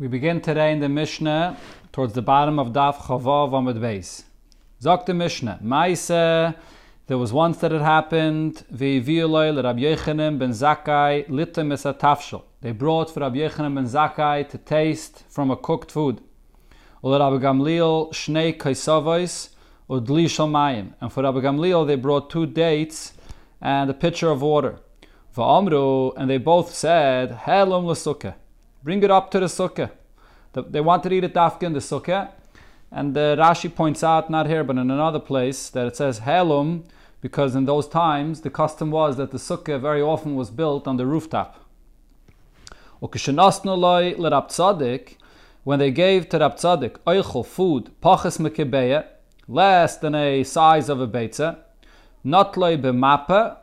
We begin today in the Mishnah towards the bottom of Daf Chavav Amud Beis. Zok the Mishnah. Maise, there was once that it happened. Ve'iviyoloi Rabbi Yechanim ben Zakai litem es tafshel. They brought for Rabbi Yechanim ben Zakai to taste from a cooked food. Ul Rabbi Gamliel shnei kaisavois udli mayim. And for Rabbi Gamliel they brought two dates and a pitcher of water. Va'amru, and they both said, Helum l'sukkah. Bring it up to the sukkah. They wanted to eat it dafka the sukkah. And uh, Rashi points out, not here, but in another place, that it says helum, because in those times the custom was that the sukkah very often was built on the rooftop. When they gave to Rab Tzadik food, pachas mekibeya, less than a size of a beitza, not b'mapa,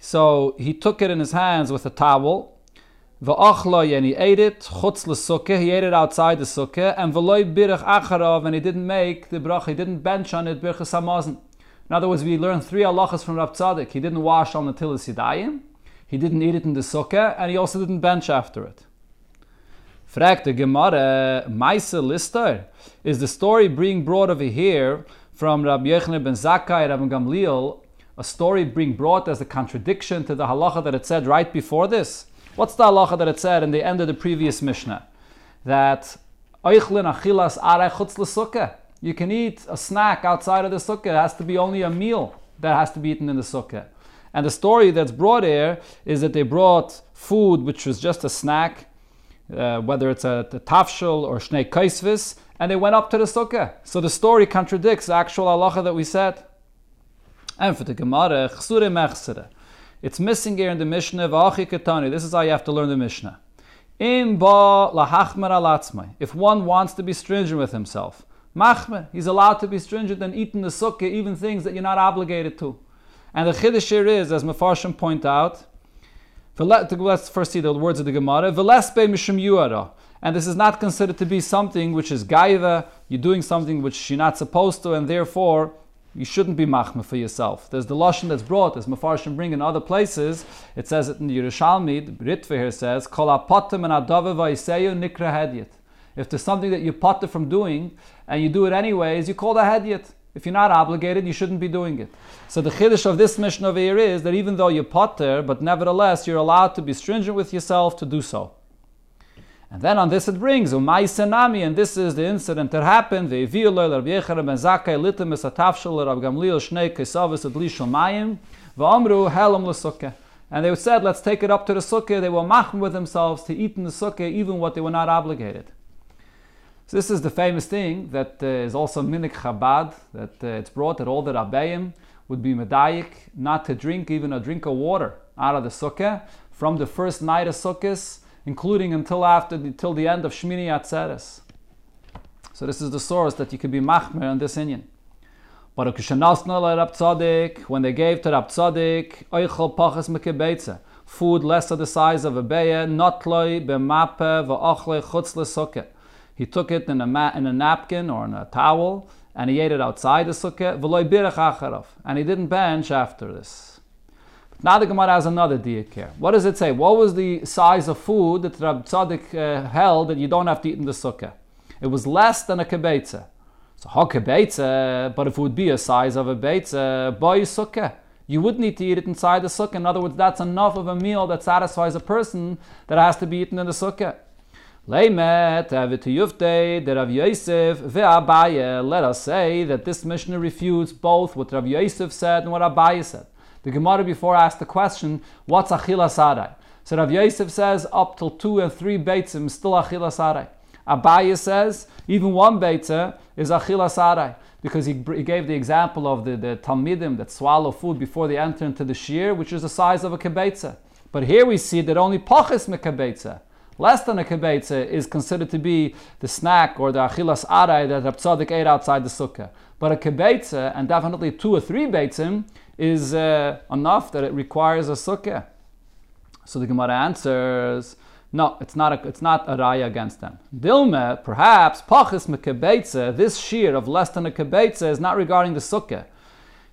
so he took it in his hands with a towel, V'achloi, and he ate it, chutz l'sukkah, he ate it outside the sukkah, and v'loi birach acharav, and he didn't make the brach, he didn't bench on it, birchas hamazon. In other words, we learned three halachas from Rav Tzadik. He didn't wash on the tilis yidayim, he didn't eat it in the sukkah, and he also didn't bench after it. Frag the Gemara, Maisa Lister, is the story being brought over here from Rabbi Yechne ben Zakkai, Rabbi Gamliel, a story being brought as a contradiction to the halacha that it said right before this? What's the halacha that it said in the end of the previous Mishnah? That achilas You can eat a snack outside of the sukkah. It has to be only a meal that has to be eaten in the sukkah. And the story that's brought here is that they brought food which was just a snack, uh, whether it's a, a tafshel or shnei kaisvis, and they went up to the sukkah. So the story contradicts the actual halacha that we said. And for the Gemara, it's missing here in the Mishnah. This is how you have to learn the Mishnah. If one wants to be stringent with himself, machmer, he's allowed to be stringent and eat in the sukkah, even things that you're not obligated to. And the chiddush here is, as Mefarshim point out, let's first see the words of the Gemara. And this is not considered to be something which is gaiva. You're doing something which you're not supposed to, and therefore you shouldn't be machmir for yourself. There's the lashon that's brought, as Mefarshim bring in other places. It says it in the Yerushalmi. The Ritva here says, "Kol apotim and nikra hedyet." If there's something that you potter from doing and you do it anyways, you call that hedyet. If you're not obligated, you shouldn't be doing it. So the chiddush of this mission over here is that even though you potter, but nevertheless you're allowed to be stringent with yourself to do so. And then on this it brings Umay Senami, and this is the incident that happened. Rabbi Yechanan ben Zakkai litim es atafshel Rabbi Gamliel shnei kesavis ad lishol mayim v'amru helam l'sukkah. And they said, let's take it up to the sukkah. They were machm with themselves to eat in the sukkah even what they were not obligated. So this is the famous thing that uh, is also minik Chabad, that uh, it's brought that all the Rabbeim would be medayik not to drink even a drink of water out of the sukkah from the first night of sukkahs including until after the, till the end of Shmini Atzeres. So this is the source that you could be machmer on this inyan. But when they gave to Rab Tzadik, oichel pachas mekebeitze, food less of the size of a beya, notloi b'mape v'ochle chutz l'sukkah. He took it in a, ma- in a napkin or in a towel, and he ate it outside the sukkah, v'loi birach and he didn't bench after this. Now the Gemara has another diak here. What does it say? What was the size of food that Rab Tzadik uh, held that you don't have to eat in the sukkah? It was less than a kibetza. So ha kibetza, but if it would be a size of a beitza, boy sukkah. You would need to eat it inside the sukkah. In other words, that's enough of a meal that satisfies a person that has to be eaten in the sukkah. Let us say that this Mishnah refutes both what Rav Yosef said and what Abaye said. The Gemara before asked the question, what's Achila Sarai? So Rav Yosef says up till two and three beitzim still Achila Sarai. Abaya says even one beitza is Achila Sarai because he, he, gave the example of the, the Talmidim that swallow food before they enter into the shir, which is the size of a kibetza. But here we see that only pachis mekabetza, less than a kibetza, is considered to be the snack or the achilas arai that Rab Tzadik ate outside the sukkah. But a kibetza, and definitely two or three beitzim, is uh, enough that it requires a sukkah. So the Gemara answers, no, it's not a, it's not a raya against them. Dilme, perhaps, pachis mekebetze, this shear of less than a kebetze is not regarding the sukkah.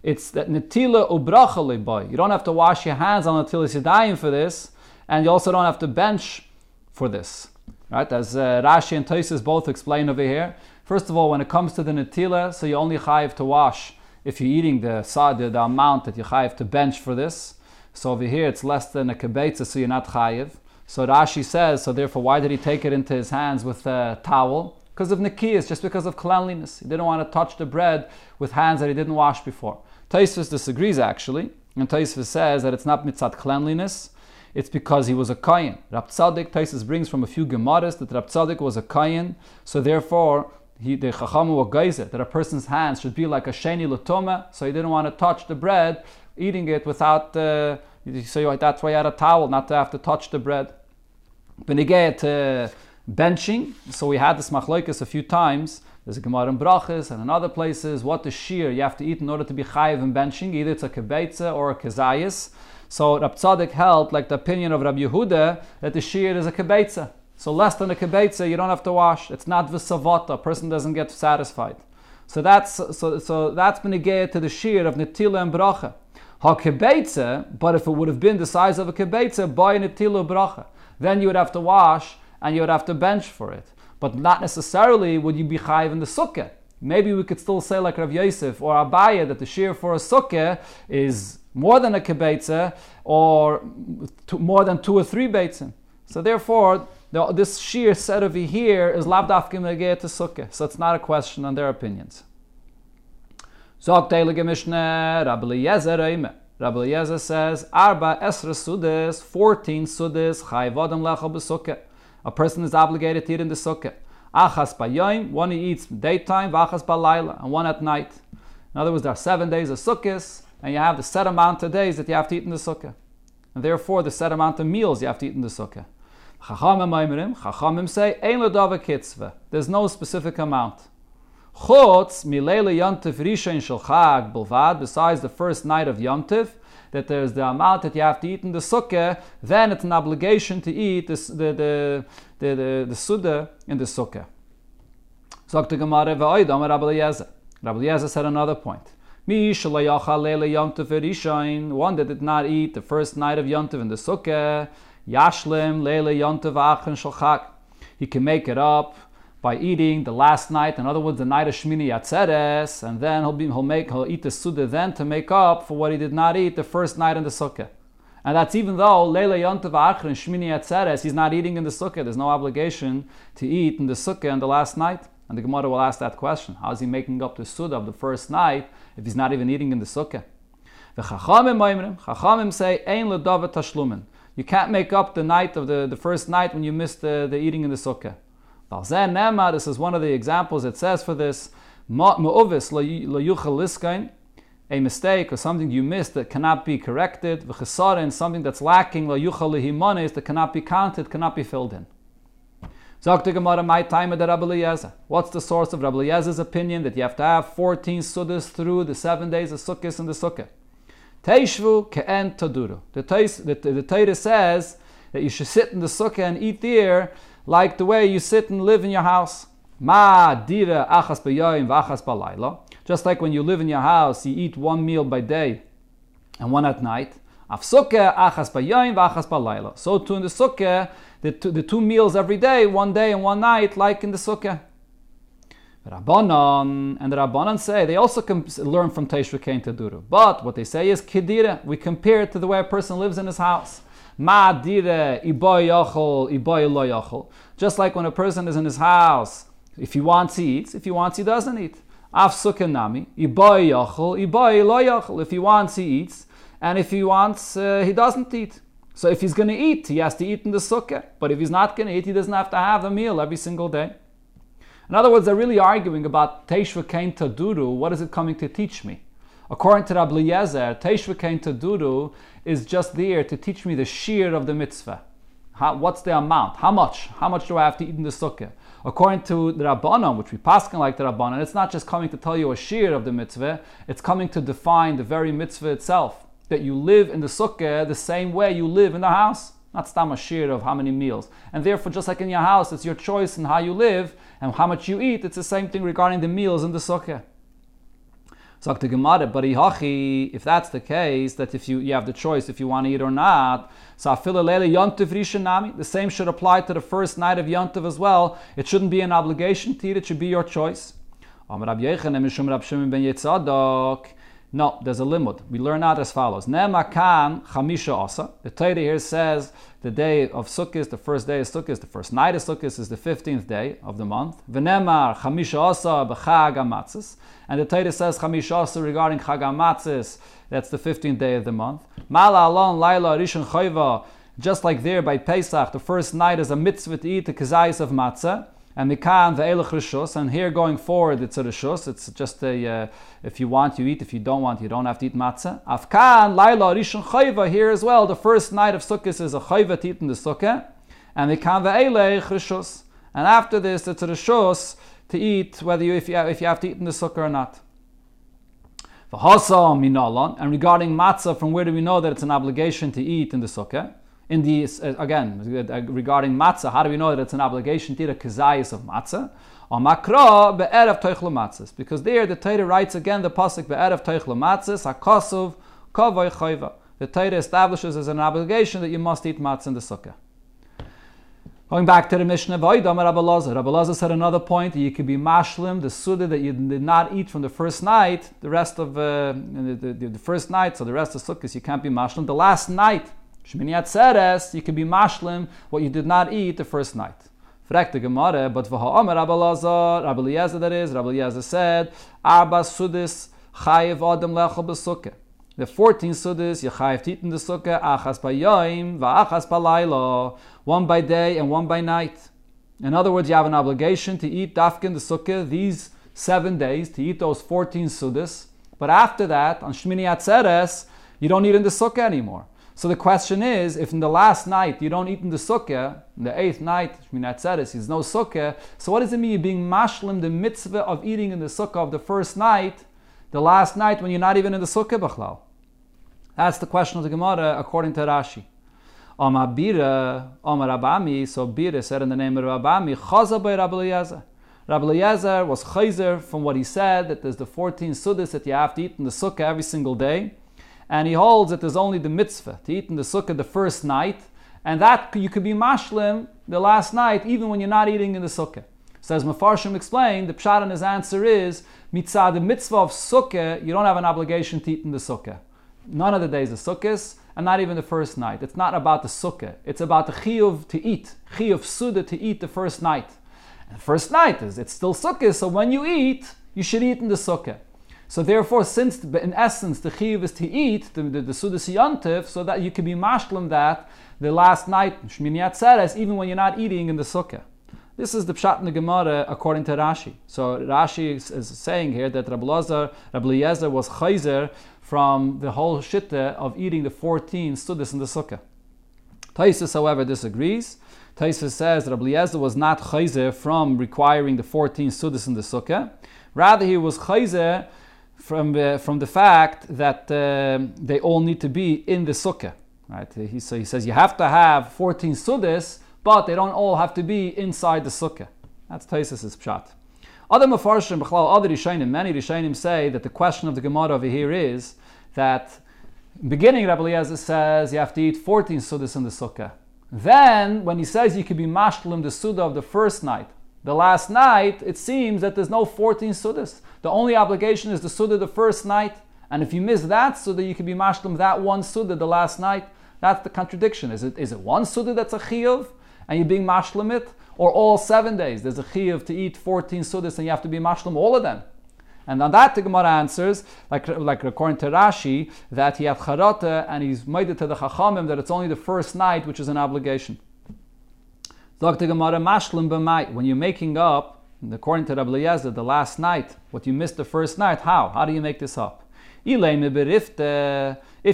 It's that netila ubracha boy. You don't have to wash your hands on tilis yadayim for this, and you also don't have to bench for this. Right, as uh, Rashi and Tosis both explain over here. First of all, when it comes to the netila, so you only chayiv to wash if you're eating the the, the amount that you chayiv to bench for this. So over here, it's less than a kibetza, so you're not chayiv. So Rashi says, so therefore, why did he take it into his hands with a towel? Because of nikiyas, just because of cleanliness. He didn't want to touch the bread with hands that he didn't wash before. Taisvis disagrees actually, and Taisvis says that it's not mitzat cleanliness, it's because he was a kayan. Rab Tzadik, Taisus brings from a few Gemaras that Rab Tzadik was a kayan, so therefore he, the Chachamu were geyser, that a person's hands should be like a sheni latoma, so he didn't want to touch the bread, eating it without, uh, so that's why he had a towel, not to have to touch the bread. Benigay to benching, so we had this machloikas a few times, there's a Gemara in Brachas and in other places, what the shear you have to eat in order to be chayiv in benching, either it's a kebetza or a kezayis. So Rab Tzadik held, like the opinion of Rab Yehuda, that the shear is a kebetza. So less than a kibetza, you don't have to wash. It's not v'savata. A person doesn't get satisfied. So that's so so that's been negated to the shear of netila and bracha. Ha kibetza, but if it would have been the size of a kibetza, by netila bracha, then you would have to wash and you would have to bench for it. But not necessarily would you be chayiv in the sukkah. Maybe we could still say like Rav Yosef or Abaya that the shear for a sukkah is more than a kibetza or more than two or three beitzim. So therefore, the, this sheer set over here is lavdafkim to sukkah, so it's not a question on their opinions. Zog Teilige Mishnah, Rabbi Eliezer Reime. Rabbi Eliezer says, Arba Esra Sudes, 14 Sudes, Chayvodam Lecha Besukkah. A person is obligated to eat in the sukkah. Achas Bayoim, one he eats daytime, Vachas Balayla, and one at night. In other words, there are seven days of sukkahs, and you have the set amount of days that you have to eat in the sukkah. And therefore, the set amount of meals you have to eat in the sukkah. Chachamim say, Ein Ladava Kitzvah. There's no specific amount. Chutz Milela Yontif Rishon Shel Chag besides the first night of Yontif, that there's the amount that you have to eat in the sukkah, then it's an obligation to eat the, the, the, the, the, suda in the sukkah. The Gemara, V'oidam Rabbi Eliezer. Rabbi Eliezer said another point. One that did not eat the first night of Yontif in the sukkah, Yashlim Leila Yontav Achen Shalchak. He can make it up by eating the last night, in other words, the night of Shmini Yatzeres, and then he'll, be, he'll, make, he'll eat the Suda then to make up for what he did not eat the first night in the Sukkah. And that's even though Leila Yontav Achen Shmini Yatzeres, he's not eating in the Sukkah. There's no obligation to eat in the Sukkah on the last night. And the Gemara will ask that question. How is he making up the Suda of the first night if he's not even eating in the Sukkah? The Chachamim say, Ein Ledavet Tashlumin. You can't make up the night of the, the first night when you missed the, the eating in the sukkah. This is one of the examples it says for this. A mistake or something you missed that cannot be corrected. And something that's lacking that cannot be counted, cannot be filled in. What's the source of Rabbi Eliezer's opinion that you have to have 14 suddahs through the seven days of sukkahs in the sukkah? Teishvu ke'en taduru. The, the, the Torah says that you should sit in the sukkah and eat there like the way you sit and live in your house. Ma dira achas b'yoyim v'achas b'layla. Just like when you live in your house, you eat one meal by day and one at night. Af sukkah achas b'yoyim v'achas b'layla. So too in the sukkah, the two, the two meals every day, one day and one night, like in the sukkah. Rabbanon, and the Rabbanon say, they also learn from Teshva Kain Taduru. But what they say is Kedira. We compare it to the way a person lives in his house. Ma dire iboy yachol, iboy lo yachol. Just like when a person is in his house, if he wants, he eats. If he wants, he doesn't eat. Af nami, iboy yachol, iboy lo yachol. If he wants, he eats. And if he wants, uh, he doesn't eat. So if he's going to eat, he has to eat in the sukkah. But if he's not going to eat, he doesn't have to have a meal every single day. In other words, they're really arguing about Teshva Kain Taduru, what is it coming to teach me? According to Rabbi Eliezer, Teshva Kain Taduru is just there to teach me the shear of the mitzvah. How, what's the amount? How much? How much do I have to eat in the sukkah? According to the Rabbanon, which we pass like the Rabbanon, it's not just coming to tell you a shear of the mitzvah, it's coming to define the very mitzvah itself. That you live in the sukkah the same way you live in the house. Not stam a shear of how many meals. And therefore, just like in your house, it's your choice in how you live, and how much you eat, it's the same thing regarding the meals and the sukkah. Talk to Gemara, but if that's the case, that if you, you have the choice if you want to eat or not, so the same should apply to the first night of Yontiv as well. It shouldn't be an obligation to eat, it should be your choice. No, there's a limit. We learn out as follows. Nemakan chamisha asa. The Torah here says the day of Sukkot, the first day of Sukkot, the first night of Sukkot is the 15th day of the month. V'nemar chamisha asa b'chag. And the Torah says chamisha asa regarding chag that's the 15th day of the month. Mala alon laila rishon chayva. Just like there by Pesach, the first night is a mitzvah to eat the kazayis of matzah. And mikan ve'elach rishus, and here going forward it's a rishus. It's just a uh, if you want you eat, if you don't want you don't have to eat matzah. Afkan laila rishon chayva here as well. The first night of Sukkot is a chayva to eat in the sukkah, and mikan ve'elach rishus. And after this it's a rishus to eat whether you if you if you have to eat in the sukkah or not. And regarding matzah, from where do we know that it's an obligation to eat in the sukkah? In the uh, again uh, regarding matzah, how do we know that it's an obligation to eat a kazayis of matzah? Or makra be'erev toichle matzahs, because there the Torah writes again the pasuk be'erev toichle matzahs hakosov kavoy chayva. The Torah establishes as an obligation that you must eat matzah in the sukkah. Going back to the Mishnah, Vaidam Rabbi Lazar. Rabbi Lazar said another point that you could be mashlim, the suda that you did not eat from the first night, the rest of uh, the, the, the, first night, so the rest of sukkahs you can't be mashlim. The last night Shmini Atzeres, you can be mashlim what you did not eat the first night. Fragt the Gemara, but v'ha'omer Rabbi Lazar, Rabbi Eliezer that is, Rabbi Eliezer said, Arba sudis chayiv adam lechel b'sukkah. The 14 sudis, to eat in the sukkah, achas b'yoim, v'achas b'layla, one by day and one by night. In other words, you have an obligation to eat dafkin the sukkah these seven days, to eat those 14 sudis. But after that, on Shmini Atzeres, you don't eat in the sukkah anymore. So the question is, if in the last night you don't eat in the sukkah, in the eighth night, Shmini Atzeres, there's no sukkah, so what does it mean you're being mashlim, the mitzvah of eating in the sukkah of the first night, the last night when you're not even in the sukkah, b'chlal? That's the question of the Gemara according to Rashi. Omar Bira, Omar Abami, so Bira said in the name of Rabami, Chaza by Rabbi. Rabbi Eliezer was chayzer from what he said, that there's the 14 suddhas that you have to eat in the sukkah every single day and he holds that there's only the mitzvah to eat in the sukkah the first night, and that you could be mashlim the last night even when you're not eating in the sukkah. So as Mefarshim explained, the pshat in his answer is mitzvah the mitzvah of sukkah, you don't have an obligation to eat in the sukkah. None of the days of sukkahs, and not even the first night. It's not about the sukkah. It's about the chiyuv to eat, chiyuv suda to eat the first night. And the first night is it's still sukkah, so when you eat, you should eat in the sukkah. So therefore, since in essence the chiv is to eat the, the, the so that you can be mashlim that the last night shmini atzeres, even when you're not eating in the sukkah. This is the pshat in the Gemara according to Rashi. So Rashi is, is saying here that Rabbi Lazar, Rabbi Eliezer was chayzer from the whole shitta of eating the 14 sudas in the sukkah. Taisus, however, disagrees. Taisus says Rabbi Eliezer was not chayzer from requiring the 14 sudas in the sukkah. Rather, he was chayzer from the, from the fact that uh, they all need to be in the sukkah. Right? He, so he says you have to have 14 suddhis, but they don't all have to be inside the sukkah. That's Taisus' pshat. Other mafarshim, other rishonim, many rishonim say that the question of the Gemara over here is that beginning Rabbi Eliezer says you have to eat 14 suddhis in the sukkah. Then, when he says you could be mashlim the suda of the first night, the last night, it seems that there's no 14 sudas. The only obligation is the suda the first night. And if you miss that suda, you can be mashlim that one suda the last night. That's the contradiction. Is it, is it one suda that's a chiyuv and you're being mashlim it? Or all seven days? There's a chiyuv to eat 14 sudas and you have to be mashlim all of them. And on that, the Gemara answers, like, like according to Rashi, that he had charata and he's made it to the chachamim that it's only the first night which is an obligation. Dr. When you're making up, according to Rabbi Eliezer, the last night, what you missed the first night, how? How do you make this up? If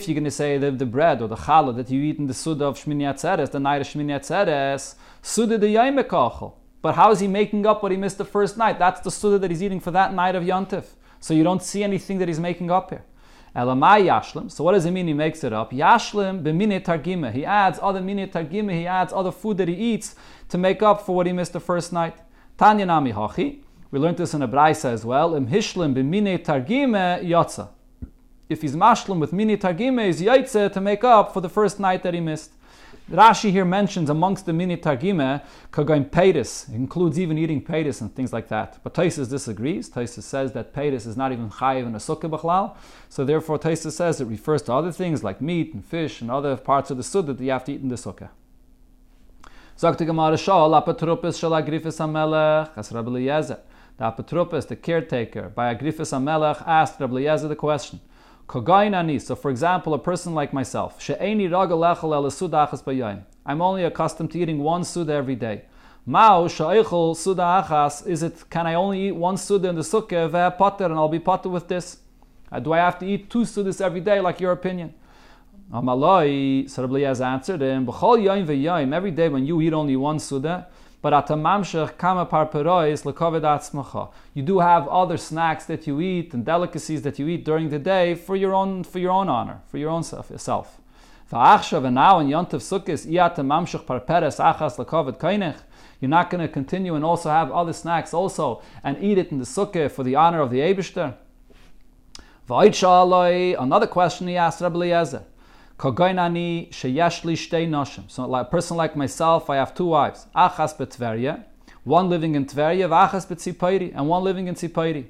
you're going to say the, the bread or the challah that you eat in the Suda of Shmini Atzeres, the night of Shmini Atzeres, Suda the Yaimekachel. But how is he making up what he missed the first night? That's the Suda that he's eating for that night of Yontif. So you don't see anything that he's making up here. Elamai yashlim. So what does it mean he makes it up? Yashlim b'mine targima. He adds other mine targima. He adds other food that he eats to make up for what he missed the first night. Tanya nami hachi. We learned this in a Braisa as well. Im Hishlim b'mine targime yotza. If he's mashlim with mini targime, he's yaitze to make up for the first night that he missed. Rashi here mentions amongst the mini targime kagaim peiris. Includes even eating peiris and things like that. But Taisus disagrees. Taisus says that peiris is not even chayiv in a sukkah b'chlal. So therefore Taisus says it refers to other things like meat and fish and other parts of the sukkah that you have to eat in the sukkah. Die Gemara Shal, Apatropis Shal Agrifis HaMelech, as Rabbi Eliezer. The Apatropis, the caretaker, by Agrifis HaMelech, asked Rabbi Eliezer the question. So, for example, a person like myself, I'm only accustomed to eating one suda every day. Mao is it, can I only eat one suda in the sukkah, and I'll be potter with this? Uh, do I have to eat two sudas every day, like your opinion? Amaloi, Sarabli has answered him, every day when you eat only one suda, but atamamshech kama parperois atzmacha. You do have other snacks that you eat and delicacies that you eat during the day for your own for your own honor, for your own self. Yourself. Va'achshav and now in Yontif Sukkis iatamamshech parperes achas lekovid kainech. You're not going to continue and also have other snacks also and eat it in the sukkah for the honor of the Eibishter. Another question he asked Rabbi Eliezer. Kogoinani sheyeshli shtei noshim. So like a person like myself, I have two wives. Achas betveria, one living in Tveria, v'achas betzipairi, and one living in Tzipairi.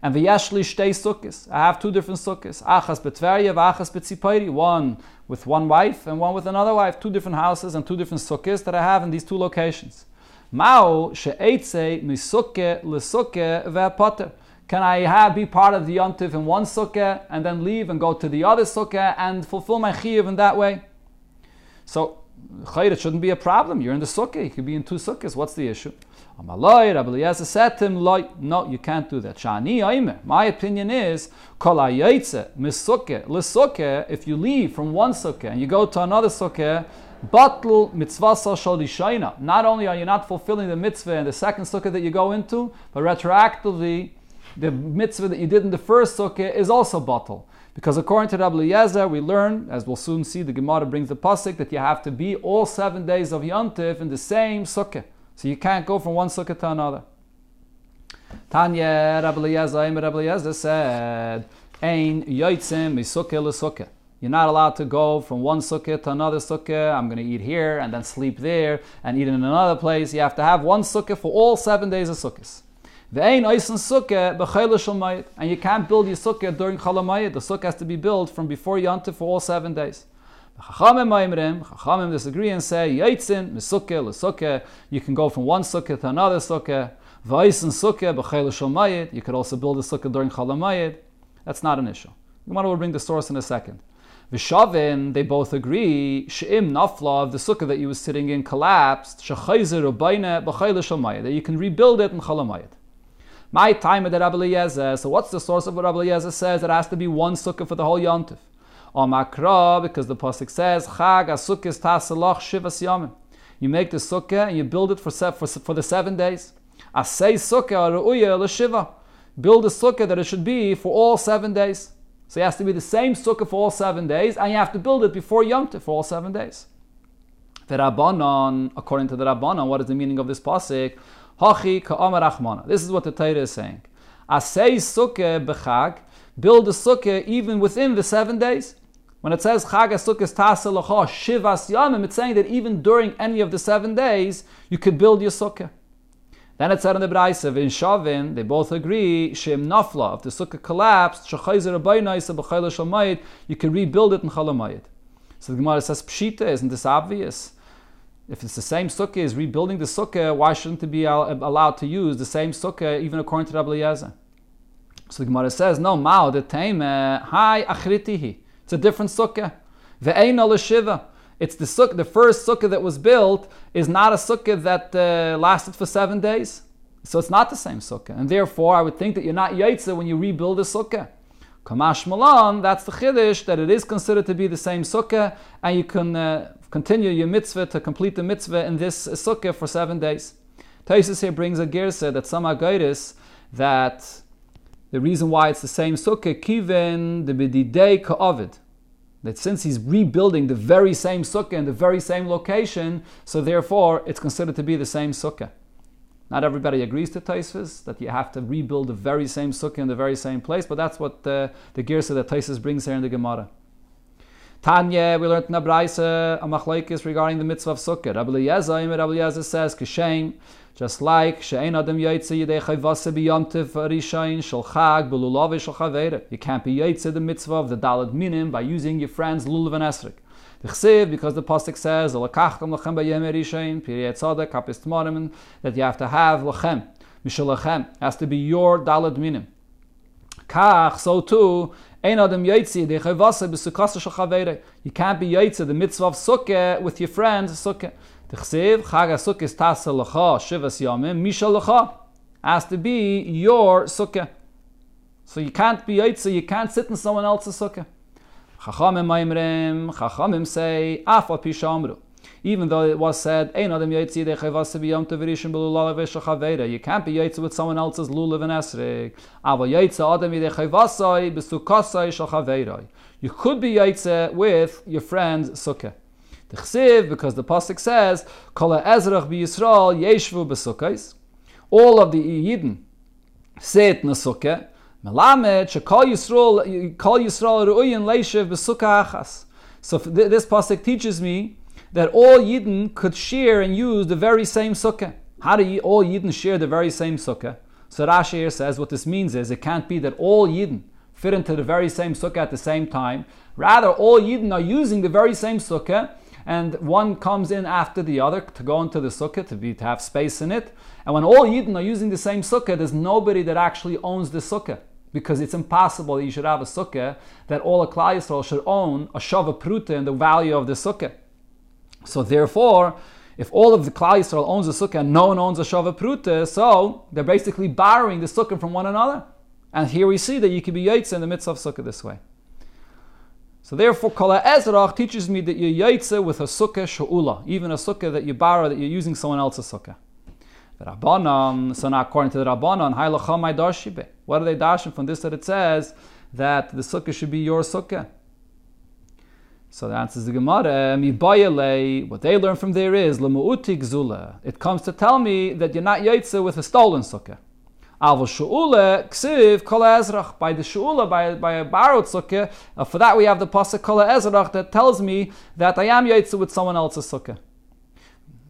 And v'yeshli shtei sukkis. I have two different sukkis. Achas betveria, v'achas betzipairi. One with one wife and one with another wife. Two different houses and two different sukkis that I have in these two locations. Mao she'etze misukke lesukke ve'poter. Can I have, be part of the yontif in one sukkah and then leave and go to the other sukkah and fulfill my chiyuv in that way? So, chayr, it shouldn't be a problem. You're in the sukkah. You could be in two sukkahs. What's the issue? said to him, No, you can't do that. Shani My opinion is, if you leave from one sukkah and you go to another sukkah, Batl mitzvasa shal Not only are you not fulfilling the mitzvah in the second sukkah that you go into, but retroactively the mitzvah that you did in the first sukkah is also bottle. Because according to Rabbi Eliezer, we learn, as we'll soon see, the Gemara brings the pasuk that you have to be all seven days of Yontif in the same sukkah. So you can't go from one sukkah to another. Tanya Rabbi Eliezer, Rabbi Eliezer said, Ein yoitzim misukkah l'sukkah. You're not allowed to go from one sukkah to another sukkah. I'm going to eat here and then sleep there and eat in another place. You have to have one sukkah for all seven days of sukkahs. And you can't build your sukkah during Chalamayit. The sukkah has to be built from before Yontif for all seven days. The chachamim disagree and say, Yaitzin, Misukkah, L'sukkah. You can go from one sukkah to another sukkah. V'aisin sukkah, b'chayla shomayit. You could also build a sukkah during Chalamayit. That's not an issue. Gemara will bring the source in a second. Vishavin, they both agree, She'im nafla, the sukkah that you were sitting in collapsed, Shechayzer shomayit. That you can rebuild it in Chalamayit. My time at Rabbi Eliezer. So what's the source of what Rabbi Eliezer says? It has to be one sukkah for the whole yontif. Or makra, because the pasuk says, Chag asukis tasalach shivas yamim. You make the sukkah and you build it for, for, for the seven days. Asay sukkah ru'uya l'shiva. Build a sukkah that it should be for all seven days. So it has to be the same sukkah for all seven days, and you have to build it before Yom for all seven days. The Rabbanon, according to the Rabbanon, what is the meaning of this pasuk? Hachi ka'amar achmana. This is what the Torah is saying. Asay sukkah b'chag, build a sukkah even within the seven days. When it says chag sukkah taselacha shivas yamim, it's saying that even during any of the seven days, you could build your sukkah. Then it said in the Braisa, in Shavin, they both agree, Shem Nafla, if the sukkah collapsed, you can rebuild it in Chalamayit. So the Gemara says, Pshita, isn't this obvious? If it's the same sukkah, is rebuilding the sukkah, why shouldn't it be allowed to use the same sukkah even according to Rabbi Eliezer? So the Gemara says, no, mao the tame, hi achritihi. It's a different sukkah. Ve'ein shiva. It's the sukkah, the first sukkah that was built is not a sukkah that uh, lasted for seven days. So it's not the same sukkah. And therefore, I would think that you're not yaitza when you rebuild a sukkah. Kamash Malan, that's the chiddush, that it is considered to be the same sukkah, and you can uh, continue your mitzvah to complete the mitzvah in this sukkah for seven days. Taisus here brings a girsa that some agaitis that the reason why it's the same sukkah, kiven the bididei ka'avid, that since he's rebuilding the very same sukkah in the very same location, so therefore it's considered to be the same sukkah. Not everybody agrees to Taisvis, that you have to rebuild the very same sukkah in the very same place, but that's what the, the Girsa that Taisvis brings here in the Gemara. Tanya, we learned in Abraisa uh, a machlaikis regarding the mitzvah of sukkah. Rabbi Eliezer, Rabbi Eliezer says, Kishem, just like she'ein adam yaitze yidei chayvase biyamtiv rishayin shel chag belulav shel chavere. You can't be yaitze the mitzvah of the dalad minim by using your friend's lulav and esrik. The chsiv, because the pasuk says, "Alakachtam lachem b'yem rishayin piriyat tzadek kapis tmarim," that you have to have lachem, mishal lachem, has to be your dalad minim. Kach, so too, You can't be yaitzi the mitzvah of sukkah with your friends sukkah. The chsev chag sukkah is tasa lecha shivas yamim misha lecha has to be your sukkah. So you can't be yaitzi. You can't sit in someone else's sukkah. Chachamim maimrim. Chachamim say af pishamru even though it was said, You can't be yaitzi with someone else's lulav and esrik. You could be yaitzi with your friend's sukkah. The chsiv, because the pasuk says, Kol ezrach b'Yisrael yeshvu b'sukkais. All of the Yidden sit in a sukkah. Melamed shekol Yisrael kol Yisrael ru'uyin leishev b'sukkah achas. So this pasuk teaches me that all Yidden could share and use the very same sukkah. How do you, all Yidden share the very same sukkah? So Rashi here says what this means is it can't be that all Yidden fit into the very same sukkah at the same time. Rather, all Yidden are using the very same sukkah, and one comes in after the other to go into the sukkah to be to have space in it. And when all Yidden are using the same sukkah, there's nobody that actually owns the sukkah because it's impossible that you should have a sukkah that all a Klal Yisrael should own a shava pruta in the value of the sukkah. So therefore, if all of the Klal Yisrael owns a sukkah and no one owns a Shava Pruta, so they're basically borrowing the sukkah from one another. And here we see that you can be Yaitse in the midst of sukkah this way. So therefore, Kala Ezrach teaches me that you're Yaitse with a sukkah Sha'ula, even a sukkah that you borrow, that you're using someone else's sukkah. The Rabbanon, so now according to the Rabbanon, what are they dashing from this that it says that the sukkah should be your sukkah? So the answer is the Gemara, What they learn from there is, zula. It comes to tell me that you're not yaitze with a stolen sukkah. Avol shu'ule ksiv kol ezrach. By the shu'ula, by, by a borrowed sukkah, uh, for that we have the pasuk kol ezrach that tells me that I am yaitze with someone else's sukkah.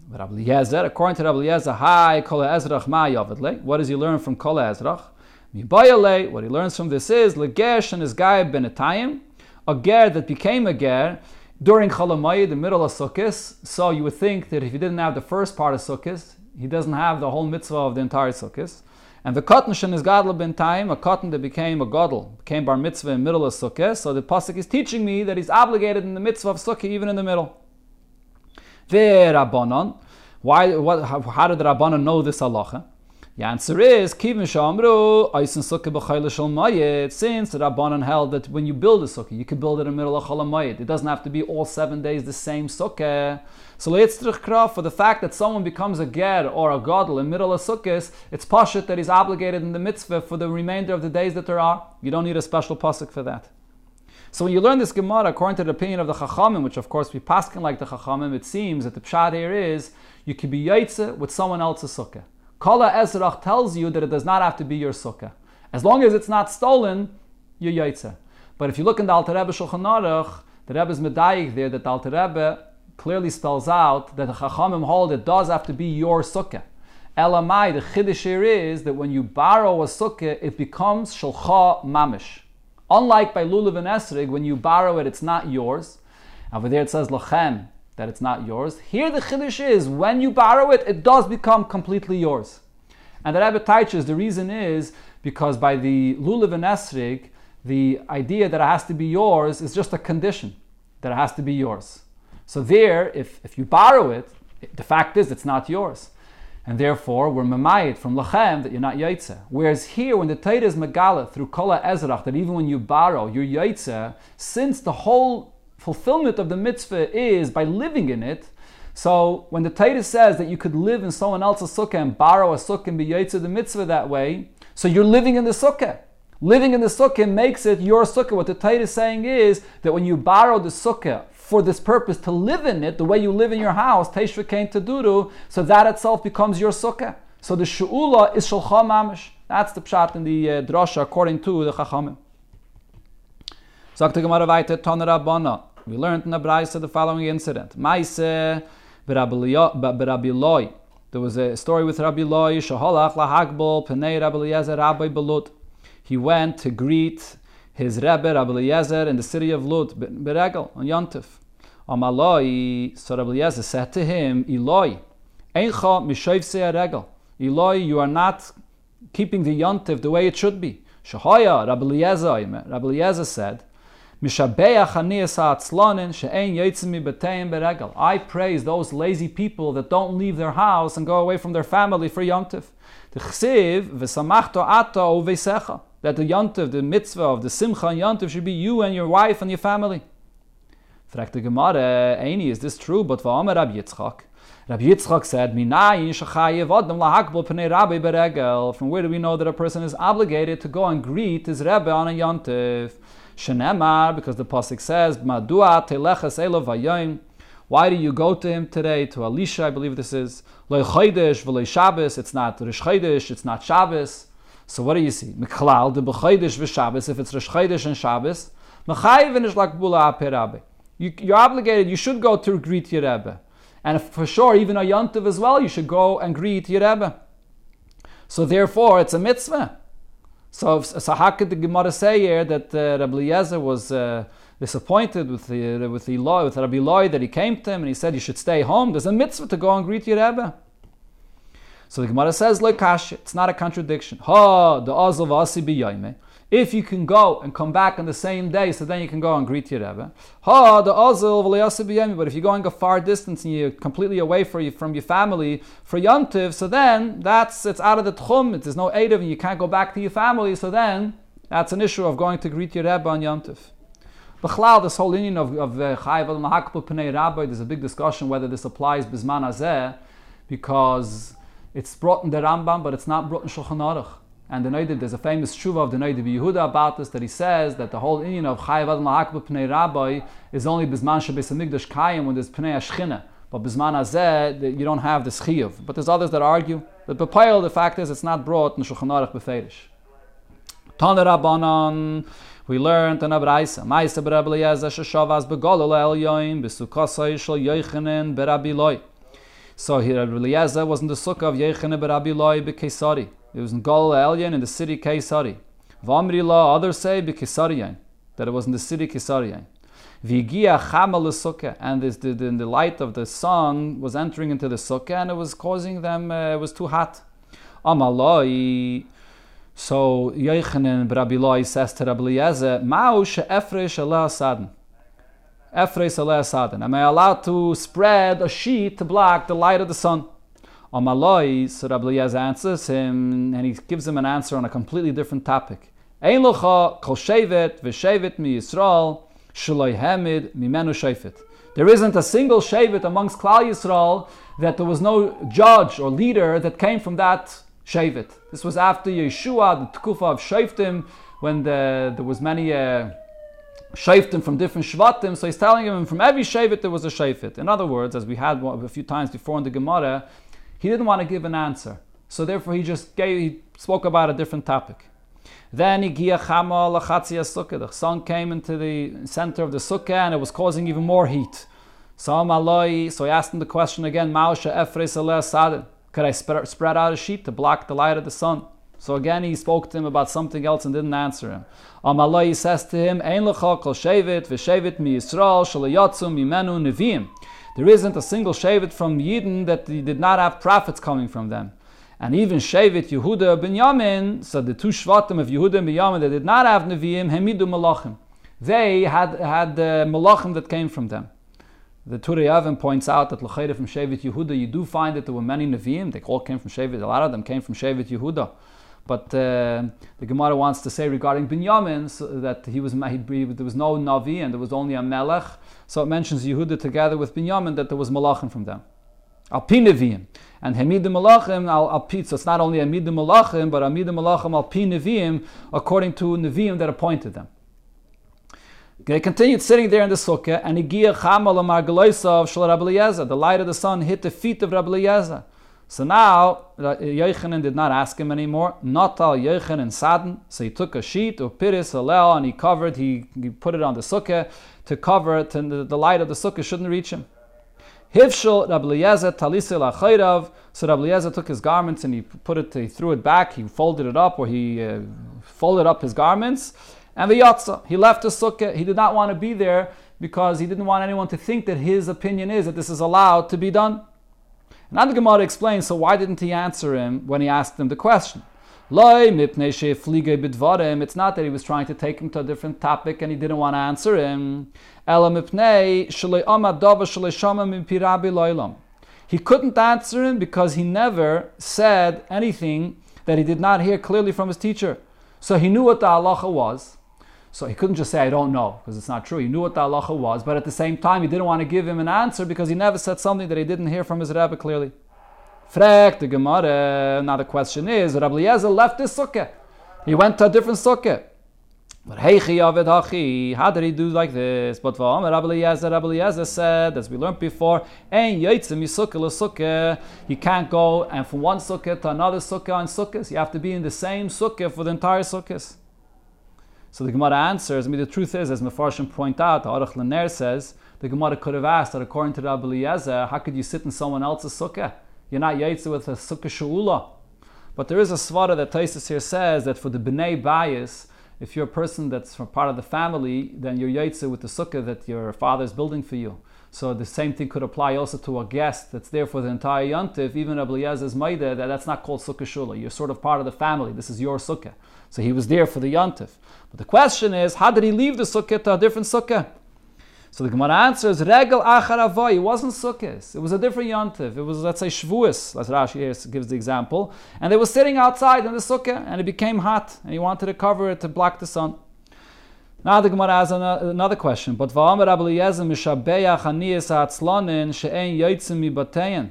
But Rabbi Yezer, according to Rabbi Yezer, hi kol ezrach ma yavidle. What does he learn from kol ezrach? What he learns from this is legesh and his guy benetayim a ger that became a ger during Cholamayid, the middle of Sukkot. So you would think that if he didn't have the first part of Sukkot, he doesn't have the whole mitzvah of the entire Sukkot. And the cotton shen is gadol ben time, a cotton that became a gadol, became bar mitzvah in middle of Sukkot. So the pasuk is teaching me that he's obligated in the mitzvah of Sukkot even in the middle. Rabbanon. Why? What? How, how did the Rabbanon know this halacha? The answer is Kivin Shamru Eisen Sukkah B'Chayla Mayit. Since the Rabbanan held that when you build a sukkah, you can build it in the middle of Chol Mayit. It doesn't have to be all seven days the same sukkah. So Leitztrich for the fact that someone becomes a ger or a gadol in the middle of sukkahs, it's pashut that he's obligated in the mitzvah for the remainder of the days that there are. You don't need a special pasuk for that. So when you learn this Gemara, according to the opinion of the Chachamim, which of course we paskin like the Chachamim, it seems that the pshat here is you can be yaitze with someone else's sukkah. Kala Ezrach tells you that it does not have to be your sukkah. As long as it's not stolen, you're yaitze. But if you look in the Alter Rebbe Shulchan Aruch, the Rebbe's medayik there, that the Alter Rebbe clearly spells out that the Chachamim hold it does have to be your sukkah. Elamai, the chiddush here is that when you borrow a sukkah, it becomes shulcha mamish. Unlike by lulav and esrig, when you borrow it, it's not yours. Over there it says lachem, that it's not yours. Here the chiddush is when you borrow it, it does become completely yours. And the Rebbe teaches the reason is because by the lulav and esrig, the idea that it has to be yours is just a condition that it has to be yours. So there, if, if you borrow it, the fact is it's not yours. And therefore, we're mamayit from lachem that you're not yaitze. Whereas here, when the Torah is megala through kola ezrach, that even when you borrow, you're yaitze, since the whole fulfillment of the mitzvah is by living in it. So when the Torah says that you could live in someone else's sukkah and borrow a sukkah and be yaitze the mitzvah that way, so you're living in the sukkah. Living in the sukkah makes it your sukkah. What the Torah is saying is that when you borrow the sukkah for this purpose to live in it, the way you live in your house, Teshva came to so that itself becomes your sukkah. So the She'ula is Shalcha Mamish. That's the pshat in the uh, drasha according to the Chachamim. Sagt the Gemara weiter, Toner. We learned in the Braise the following incident. Maise. There was a story with Rabbi Loi, Shaholach lahagbol Penei Rabbi Eliezer Rabbi Belut. He went to greet his Rebbe, Rabbi Eliezer, in the city of Lut, Beregel, on Yontif. Amaloi, so Rabbi Eliezer said to him, Eloi. Eloi, you are not keeping the Yontif the way it should be. Shahaya, Rabbi Eliezer, Rabbi Eliezer said, I praise those lazy people that don't leave their house and go away from their family for Yontif. That the Yontif, the mitzvah of the Simcha and Yontif should be you and your wife and your family. The Gemara, is this true? But Rabbi Yitzchak. Rabbi Yitzchak said, From where do we know that a person is obligated to go and greet his Rebbe on a Yontif? Shenemar, because the pasuk says, "Madua teleches elo vayim." Why do you go to him today? To Elisha, I believe this is loy chodesh v'loy Shabbos. It's not Rish. It's not Shabbos. So what do you see? Miklal de b'chodesh v'Shabbos. If it's Rish and Shabbos, mechayiv v'nish lakbula aperabe. You're obligated. You should go to greet your Rebbe, and for sure, even a yontiv as well, you should go and greet your Rebbe. So therefore, it's a mitzvah. So, so how could the Gemara say here that uh, Rabbi Eliezer was uh, disappointed with the with the with Rabbi Loi that he came to him and he said you should stay home? There's a mitzvah to go and greet your Rebbe. So the Gemara says, "Loikash." It's not a contradiction. Ha, the azal v'asi b'yoyme. If you can go and come back on the same day, so then you can go and greet your Rebbe. Ha, the But if you're going a far distance and you're completely away from your family for yontiv, so then that's it's out of the tchum. There's no edav, and you can't go back to your family. So then that's an issue of going to greet your Rebbe on yontiv. B'chlal, this whole union of of uh, chayiv al mahakpul pnei rabbi. There's a big discussion whether this applies bisman azeh, because it's brought in the Rambam, but it's not brought in Shulchan Aruch. And the Noida, there's a famous tshuva of the Noida Yehuda about this that he says that the whole union of Chayav Adam Lahakba Pnei Rabbi is only Bizman Shabbos Amigdash Kayim when there's Pnei Ashchina. But Bizman Azeh, you don't have this Chiyuv. But there's others that argue. But B'Payel, the fact is, it's not brought in Shulchan Aruch B'Ferish. Tana Rabbanon, we learned in Abraisa, Maisa B'Rabbi Eliezer Sheshavas B'Golol El Yoim B'Sukosai Shal Yoichanen B'Rabbi Loi. So here Rabbi was in the sukkah of Yoichanen B'Rabbi Loi B'Kesari. It was in Gal Elyon in the city Kaisari. Vamrila, others say Bikisariyan, that it was in the city Kisariyan. Vigia Sukkah, and this, the, the, the light of the sun was entering into the sukkah and it was causing them, uh, it was too hot. Amaloi, so Yochanan Brabiloi says to Rabbi Eliezer, Mao she'efresh ala sadin. Efresh sadin. Am I allowed to spread a sheet to block the light of the sun? Amaloi, so Rabbi Eliezer answers him, and he gives him an answer on a completely different topic. Ein locha kol shevet v'shevet mi Yisrael shaloi hamid mimenu shevet. There isn't a single shevet amongst Klal Yisrael that there was no judge or leader that came from that shevet. This was after Yeshua, the Tkufa of Sheftim, when the, there was many uh, Sheftim from different Shvatim. So he's telling him from every shevet there was a shevet. In other words, as we had a few times before in the Gemara, he didn't want to give an answer. So therefore he just gave, he spoke about a different topic. Then The sun came into the center of the sukkah and it was causing even more heat. So so he asked him the question again, Could I spread out a sheet to block the light of the sun? So again he spoke to him about something else and didn't answer him. Amalai says to him, Ein lecha kol shevet v'shevet mi Yisrael shalayatzu mimenu nevim. There isn't a single Shevet from Yidden that did not have prophets coming from them. And even Shevet, Yehuda, Binyamin, so the two Shvatim of Yehuda and Binyamin that did not have Nevi'im, Hemidu Malachim. They had, had uh, Malachim that came from them. The Even points out that L'chayre from Shevet Yehuda, you do find that there were many Nevi'im, they all came from Shevet, a lot of them came from Shevet Yehuda. But uh, the Gemara wants to say regarding Binyamin so that he was he, there was no Navi and there was only a Melech. So it mentions Yehuda together with Binyamin that there was Malachim from them. Alpi Nevi'im. And Hamidim Malachim al Alpi. So it's not only Hamidim Malachim, but Hamidim Malachim Alpi Nevi'im according to Nevi'im that appointed them. They continued sitting there in the sukkah, and. The light of the sun hit the feet of Rabbi Eliezer. So now, Yochanan did not ask him anymore. Not al Yochanan sadden. So he took a sheet of piris alel and he covered, he, he put it on the sukkah to cover it, and the, the light of the sukkah shouldn't reach him. Hivshel Rabbi talisel achayrav. So Rabbi took his garments and he put it, he threw it back, he folded it up, or he uh, folded up his garments, and the yatsa. He left the sukkah. He did not want to be there because he didn't want anyone to think that his opinion is that this is allowed to be done. Now the Gemara explains, so why didn't he answer him when he asked him the question? It's not that he was trying to take him to a different topic and he didn't want to answer him. He couldn't answer him because he never said anything that he did not hear clearly from his teacher. So he knew what the halacha was. So he couldn't just say, I don't know, because it's not true. He knew what the halacha was, but at the same time, he didn't want to give him an answer because he never said something that he didn't hear from his Rebbe clearly. Frek the Gemara. Now the question is, Rabbi Eliezer left his sukkah. He went to a different sukkah. But how did he do like this? But Rabbi Eliezer, Rabbi said, as we learned before, ein yotzim yisukkah sukkah. You can't go and from one sukkah to another sukkah on sukkahs. You have to be in the same sukkah for the entire sukkahs. So the Gemara answers. I mean, the truth is, as Mefarshim point out, the Aruch LaNer says, the Gemara could have asked that according to Rabbi Eliezer, how could you sit in someone else's sukkah? You're not yaitze with a sukkah sheula. But there is a svara that Tosfos here says that for the bnei bayis, if you're a person that's from part of the family, then you're yaitze with the sukkah that your father is building for you. So the same thing could apply also to a guest that's there for the entire yontif. Even Eliezer's maida, that that's not called sukkah sheula. You're sort of part of the family. This is your sukkah. So he was there for the yontif. But the question is, how did he leave the sukkah to a different sukkah? So the Gemara answers, Regel achar. It wasn't Sukkot. It was a different yontiv. It was, let's say, Shavuos, as Rashi gives the example. And they were sitting outside in the sukkah, and it became hot, and he wanted to cover it to block the sun. Now the Gemara has another question. But va'amer Rabbi Eliezer mishabeya chaniyas ha'atzlonin she'en yotzim mibatein.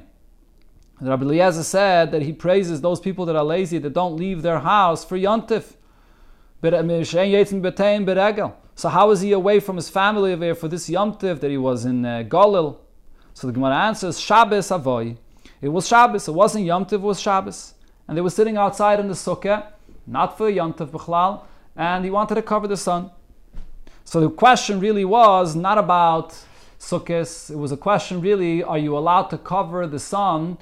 Rabbi Eliezer said that he praises those people that are lazy, that don't leave their house for yontif. So how was he away from his family over for this Yom Tiv that he was in uh, Galil? So the Gemara answers, Shabbos Avoy. It was Shabbos. It wasn't Yom Tiv, it was Shabbos. And they were sitting outside in the sukkah, not for Yom Tiv B'chlal, and he wanted to cover the sun. So the question really was not about sukkahs. It was a question really, are you allowed to cover the sun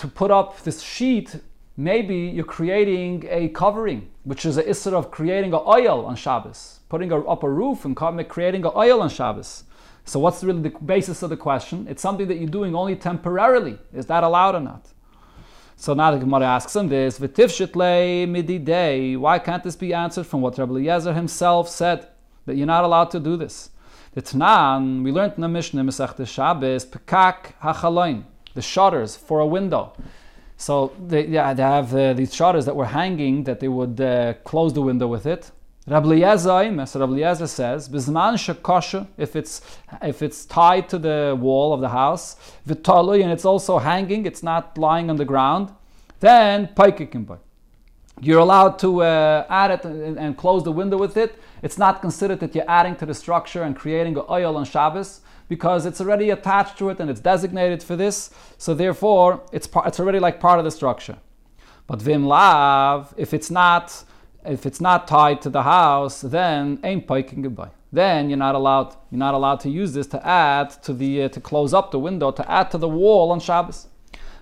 to put up this sheet maybe you're creating a covering, which is a issur of creating an ohel on Shabbos, putting up a roof and creating an ohel on Shabbos. So what's really the basis of the question? It's something that you're doing only temporarily. Is that allowed or not? So now the Gemara asks him this: V'tifshitle mididei. Why can't this be answered from what Rabbi Eliezer himself said that you're not allowed to do this? The Tanan we learned in the Mishnah Masechta Shabbos pekak hachaloin, the shutters for a window. So they, yeah, they have uh, these shutters that were hanging that they would uh, close the window with it. Rabbi Eliezer says, "Bizman shekosha, if it's if it's tied to the wall of the house, v'talui, and it's also hanging, it's not lying on the ground, then paikikimbai. You're allowed to uh, add it and, and, close the window with it. It's not considered that you're adding to the structure and creating ohel on Shabbos because it's already attached to it and it's designated for this. So therefore, it's par- it's already like part of the structure. But vim lav, if it's not if it's not tied to the house, then ain't piking goodbye. Then you're not allowed you're not allowed to use this to add to the uh, to close up the window to add to the wall on Shabbos.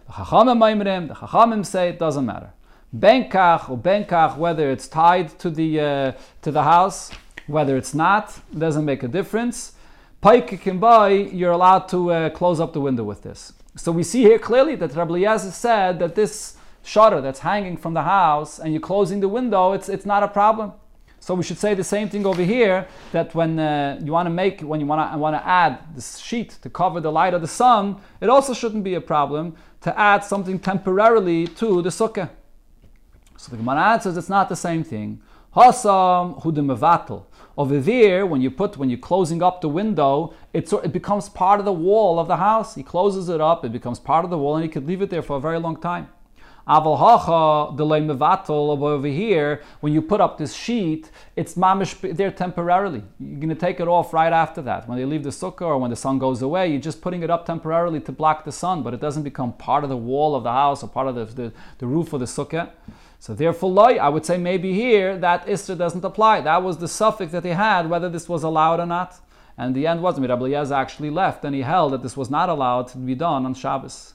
The Chachamim, the Chachamim say it doesn't matter. Benkach or benkach, whether it's tied to the uh, to the house, whether it's not, doesn't make a difference. Paik can buy, you're allowed to uh, close up the window with this. So we see here clearly that Rabbi Eliezer said that this shutter that's hanging from the house and you're closing the window, it's, it's not a problem. So we should say the same thing over here that when uh, you want to make, when you want to want to add this sheet to cover the light of the sun, it also shouldn't be a problem to add something temporarily to the sukkah. So the Gemara says it's not the same thing. Hasam hudim over there, when you put when you're closing up the window, it, sort it becomes part of the wall of the house. He closes it up, it becomes part of the wall, and he could leave it there for a very long time. Aval delay mevatel over here. When you put up this sheet, it's mamish there temporarily. You're going to take it off right after that. When they leave the sukkah or when the sun goes away, you're just putting it up temporarily to block the sun, but it doesn't become part of the wall of the house or part of the, the, the roof of the sukkah. So therefore, loy, I would say maybe here that Isra doesn't apply. That was the safek that he had, whether this was allowed or not. And the end was Eliezer actually left and he held that this was not allowed to be done on Shabbos.